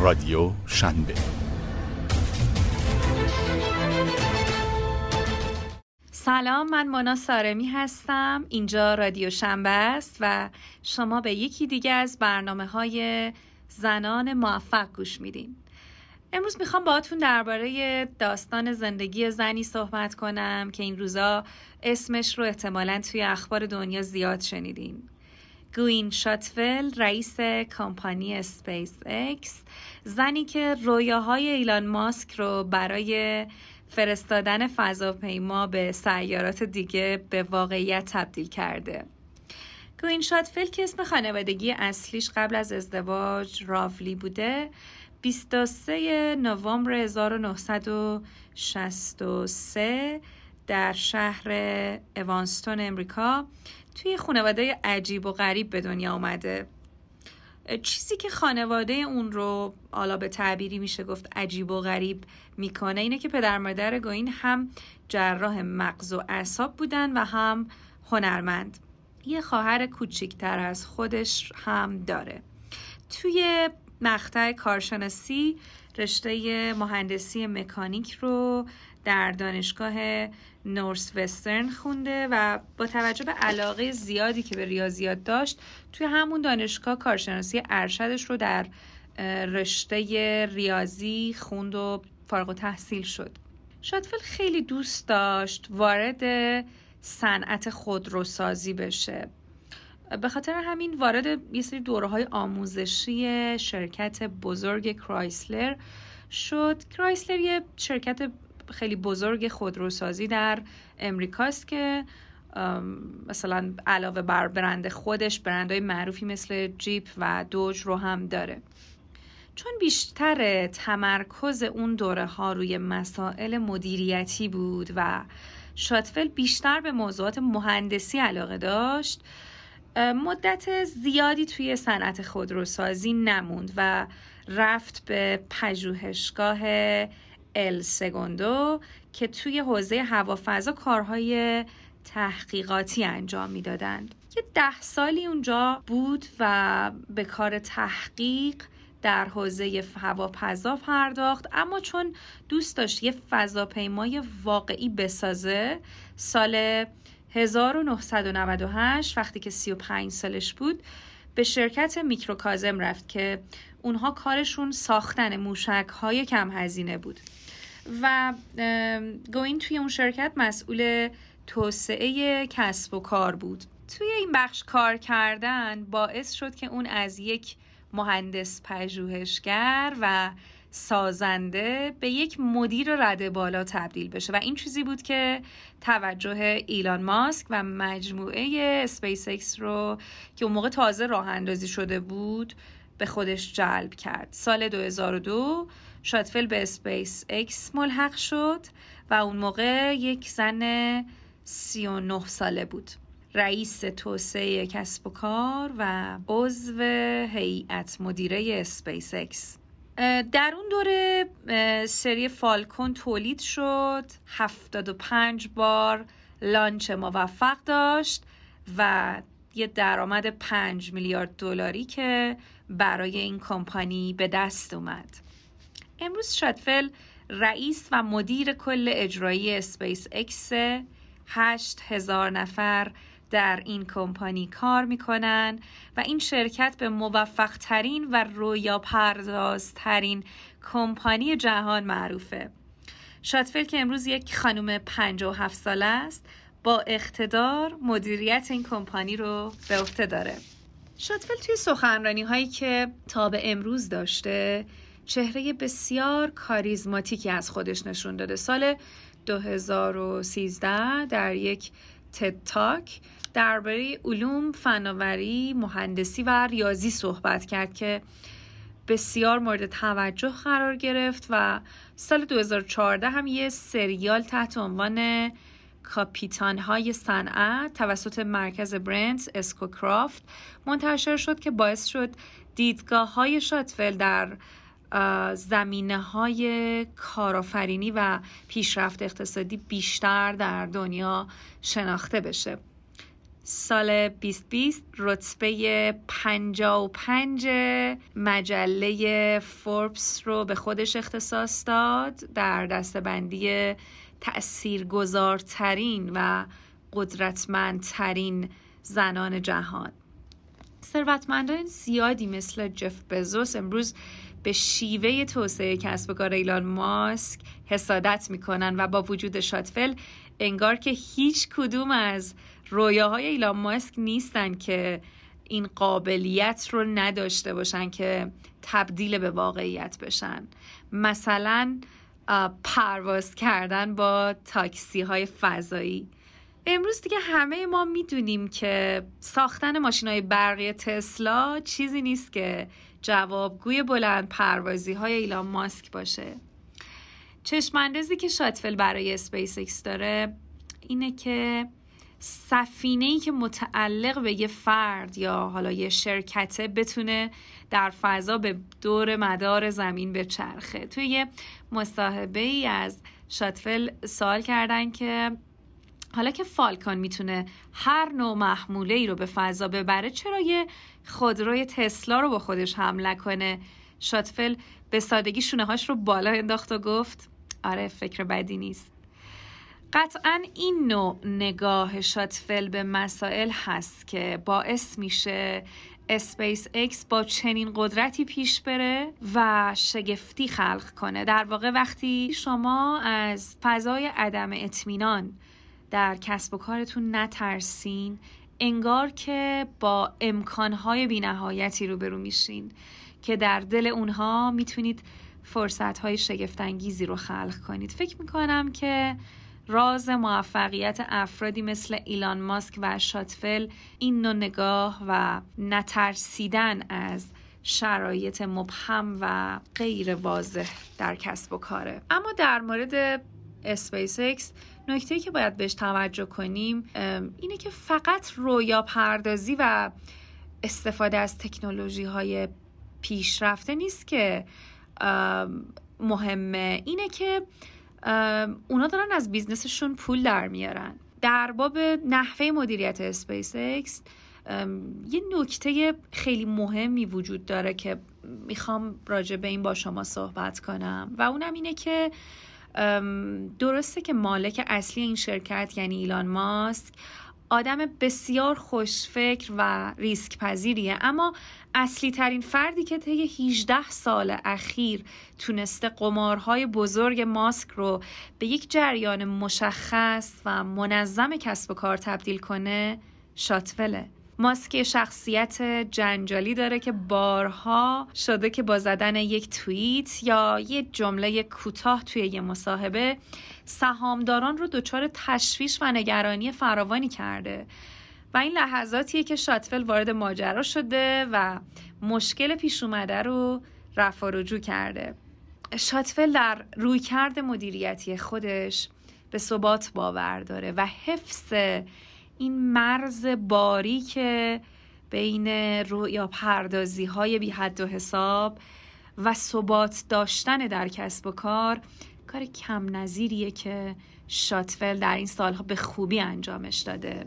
رادیو شنبه. سلام من مونا سارمی هستم. اینجا رادیو شنبه است و شما به یکی دیگه از برنامه های زنان موفق گوش میدین. امروز می‌خوام باهاتون درباره داستان زندگی زنی صحبت کنم که این روزا اسمش رو احتمالا توی اخبار دنیا زیاد شنیدین. گوین شاتول رئیس کمپانی اسپیس اکس زنی که رویاهای ایلان ماسک رو برای فرستادن فضاپیما به سیارات دیگه به واقعیت تبدیل کرده. گوین شاتول که اسم خانوادگی اصلیش قبل از ازدواج راولی بوده 23 نوامبر 1963 در شهر اوانستون امریکا توی خانواده عجیب و غریب به دنیا آمده چیزی که خانواده اون رو حالا به تعبیری میشه گفت عجیب و غریب می‌کنه اینه که پدر مادر گوین هم جراح مغز و اعصاب بودن و هم هنرمند. یه خواهر کوچیکتر از خودش هم داره. توی مقطع کارشناسی رشته مهندسی مکانیک رو در دانشگاه نورس وسترن خونده و با توجه به علاقه زیادی که به ریاضیات داشت توی همون دانشگاه کارشناسی ارشدش رو در رشته ریاضی خوند و فارغ و تحصیل شد. شاتفل خیلی دوست داشت وارد صنعت خودروسازی بشه. به خاطر همین وارد یه سری دوره های آموزشی شرکت بزرگ کرایسلر شد. کرایسلر یه شرکت خیلی بزرگ خودروسازی در امریکاست که مثلا علاوه بر برند خودش برندهای معروفی مثل جیپ و دوج رو هم داره. چون بیشتر تمرکز اون دوره ها روی مسائل مدیریتی بود و شاتفل بیشتر به موضوعات مهندسی علاقه داشت مدت زیادی توی صنعت خودروسازی نموند و رفت به پژوهشگاه ال سگوندو که توی حوزه هوافضا کارهای تحقیقاتی انجام می‌دادند. یه ده سالی اونجا بود و به کار تحقیق در حوزه هواپزا پرداخت. اما چون دوست داشت یه فضاپیمای واقعی بسازه سال 1998 وقتی که 35 سالش بود به شرکت Microcosm رفت که اونها کارشون ساختن موشک های کم هزینه بود. و گوین توی اون شرکت مسئول توسعه کسب و کار بود. توی این بخش کار کردن باعث شد که اون از یک مهندس پژوهشگر و سازنده به یک مدیر رده بالا تبدیل بشه. و این چیزی بود که توجه ایلان ماسک و مجموعه اسپیس اکس رو که اون موقع تازه راه اندازی شده بود به خودش جلب کرد. سال 2002 شاتول به اسپیس اکس ملحق شد و اون موقع یک زن 39 ساله بود. رئیس توسعه کسب و کار و عضو هیئت مدیره اسپیس اکس در اون دوره سری Falcon تولید شد. 75 بار launch موفق داشت و یه درآمد 5 میلیارد دلاری که برای این کمپانی به دست اومد. امروز شاتول رئیس و مدیر کل اجرایی اسپیس اکس 8 هزار نفر در این کمپانی کار می‌کنن و این شرکت به موفق ترین و رویا پرداز ترین کمپانی جهان معروفه. شاتفل که امروز یک خانم 57 ساله است با اقتدار مدیریت این کمپانی رو به عهده داره. شاتفل توی سخنرانی هایی که تا به امروز داشته چهره بسیار کاریزماتیکی از خودش نشون داده. سال 2013 در یک تد تاک درباره علوم، فناوری، مهندسی و ریاضی صحبت کرد که بسیار مورد توجه قرار گرفت و سال 2014 هم یه سریال تحت عنوان کاپیتان های صنعت توسط مرکز برنت اسکو کرافت منتشر شد که باعث شد دیدگاه های شاتفل در زمینه های کارآفرینی و پیشرفت اقتصادی بیشتر در دنیا شناخته بشه. سال 2020 رتبه 55 مجله فوربس رو به خودش اختصاص داد در دستبندی تأثیرگذارترین و قدرتمندترین زنان جهان. ثروتمندان زیادی مثل جف بزوس امروز به شیوه توسعه کسب و کار ایلان ماسک حسادت می‌کنن و با وجود شاتفل انگار که هیچ کدوم از رویاهای ایلان ماسک نیستن که این قابلیت رو نداشته باشن که تبدیل به واقعیت بشن. مثلا پرواز کردن با تاکسی های فضایی. امروز دیگه همه ما می‌دونیم که ساختن ماشین های برقی تسلا چیزی نیست که جوابگوی بلند پروازی های ایلان ماسک باشه. چشماندازی که شاتول برای اسپیس اکس داره اینه که سفینه ای که متعلق به یه فرد یا حالا یه شرکته بتونه در فضا به دور مدار زمین بچرخه. توی یه مصاحبه ای از شاتفل سوال کردن که حالا که فالکان می‌تونه هر نوع محموله ای رو به فضا ببره چرا یه خودروی تسلا رو با خودش حمله کنه شاتفل به سادگی شونه هاش رو بالا انداخت و گفت آره فکر بدی نیست. قطعا این نوع نگاه شاتول به مسائل هست که باعث میشه اسپیس اکس با چنین قدرتی پیش بره و شگفتی خلق کنه. در واقع وقتی شما از فضای عدم اطمینان در کسب و کارتون نترسین انگار که با امکانهای بینهایتی روبرو میشین که در دل اونها می‌تونید فرصتهای شگفتانگیزی رو خلق کنید. فکر می‌کنم که راز موفقیت افرادی مثل ایلان ماسک و شاتفل این نوع نگاه و نترسیدن از شرایط مبهم و غیر واضح در کسب و کاره. اما در مورد اسپیس نکته که باید بهش توجه کنیم اینه که فقط رویا پردازی و استفاده از تکنولوژی های پیشرفته نیست که مهمه. اینه که اونا دارن از business شون پول در میارن. در باب نحوه مدیریت اسپیس اکس یه نکته خیلی مهمی وجود داره که می‌خوام راجع به این با شما صحبت کنم و اونم اینه که درسته که مالک اصلی این شرکت یعنی ایلان ماسک آدم بسیار خوشفکر و ریسک پذیریه اما اصلی ترین فردی که طی 18 سال اخیر تونسته قمارهای بزرگ ماسک رو به یک جریان مشخص و منظم کسب و کار تبدیل کنه شاتوله. ماسک شخصیت جنجالی داره که بارها شده که با زدن یک توییت یا یه جمله کوتاه توی یه مصاحبه سهامداران رو دچار تشویش و نگرانی فراوانی کرده. و این لحظاتیه که شاتفل وارد ماجرا شده و مشکل پیش اومده رو رفع رجوع کرده. شاتفل در رویکرد مدیریتی خودش به ثبات باور داره و حفظ این مرز باری که بین رویا پردازی های بی حد و حساب و ثبات داشتن در کسب و کار کار کم نظیریه که شاتفل در این سالها به خوبی انجامش داده.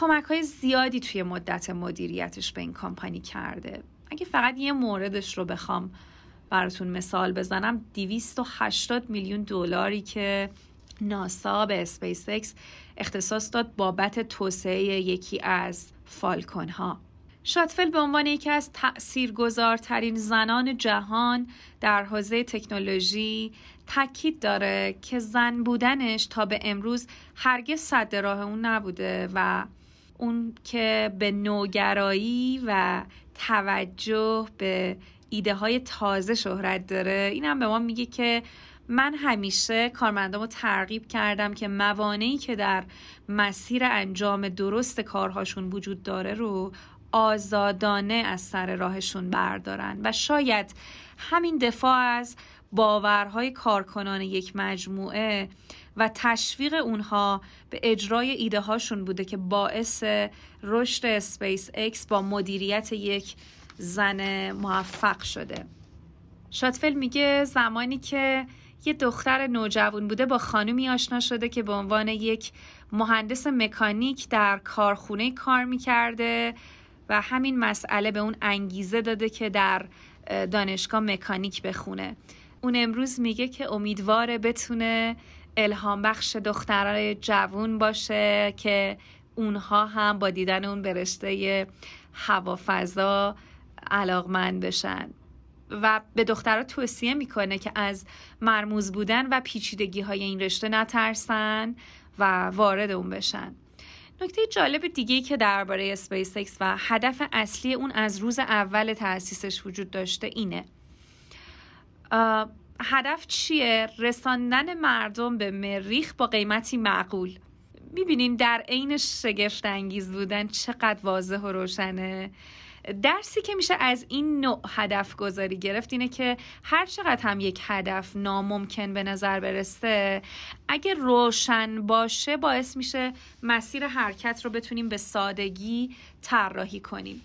کمک های زیادی توی مدت مدیریتش به این کامپانی کرده. اگه فقط یه موردش رو بخوام براتون مثال بزنم 280 میلیون دلاری که ناسا به اسپیس اکس اختصاص داد بابت توسعه یکی از Falcon ها شاتول به عنوان یکی از تأثیرگذارترین زنان جهان در حوزه تکنولوژی تاکید داره که زن بودنش تا به امروز هرگز صد راه اون نبوده و اون که به نوگرایی و توجه به ایده های تازه شهرت داره. این هم به ما میگه که من همیشه کارمندامو ترغیب کردم که موانعی که در مسیر انجام درست کارهاشون وجود داره رو آزادانه از سر راهشون بردارن. و شاید همین دفاع از باورهای کارکنان یک مجموعه و تشویق اونها به اجرای ایده هاشون بوده که باعث رشد اسپیس اکس با مدیریت یک زن موفق شده. شاتول میگه زمانی که یه دختر نوجوان بوده با خانومی آشنا شده که به عنوان یک مهندس مکانیک در کارخونه کار می‌کرده و همین مسئله به اون انگیزه داده که در دانشگاه مکانیک بخونه. اون امروز میگه که امیدواره بتونه الهام بخش دخترای جوون باشه که اونها هم با دیدن اون به رشته هوافضا علاقمند بشن. و به دخترها توصیه می‌کنه که از مرموز بودن و پیچیدگی های این رشته نترسن و وارد اون بشن. نکته جالب دیگه که درباره اسپیس و هدف اصلی اون از روز اول تأسیسش وجود داشته اینه. هدف چیه؟ رساندن مردم به مریخ با قیمتی معقول. می‌بینیم در عین شگفت انگیز بودن چقدر واضح و روشنه. درسی که میشه از این نوع هدف گذاری گرفت اینه که هر چقدر هم یک هدف ناممکن به نظر برسه اگه روشن باشه باعث میشه مسیر حرکت رو بتونیم به سادگی طراحی کنیم.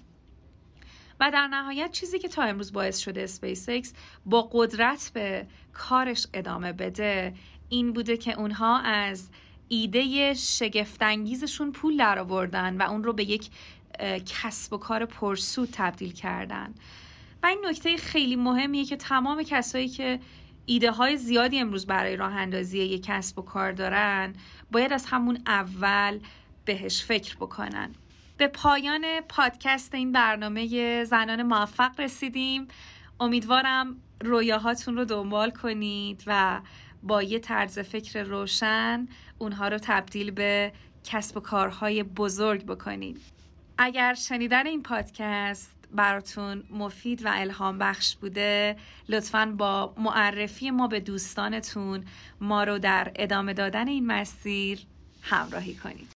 و در نهایت چیزی که تا امروز باعث شده اسپیس اکس با قدرت به کارش ادامه بده این بوده که اونها از ایده شگفتانگیزشون پول درآوردن و اون رو به یک کسب و کار پرسود تبدیل کردن. و این نکته خیلی مهمیه که تمام کسایی که ایده های زیادی امروز برای راه اندازی یک کسب و کار دارن باید از همون اول بهش فکر بکنن. به پایان پادکست این برنامه زنان موفق رسیدیم. امیدوارم رویاهاتون رو دنبال کنید و با یه طرز فکر روشن اونها رو تبدیل به کسب و کارهای بزرگ بکنید. اگر شنیدن این پادکست براتون مفید و الهام بخش بوده لطفا با معرفی ما به دوستانتون ما رو در ادامه دادن این مسیر همراهی کنید.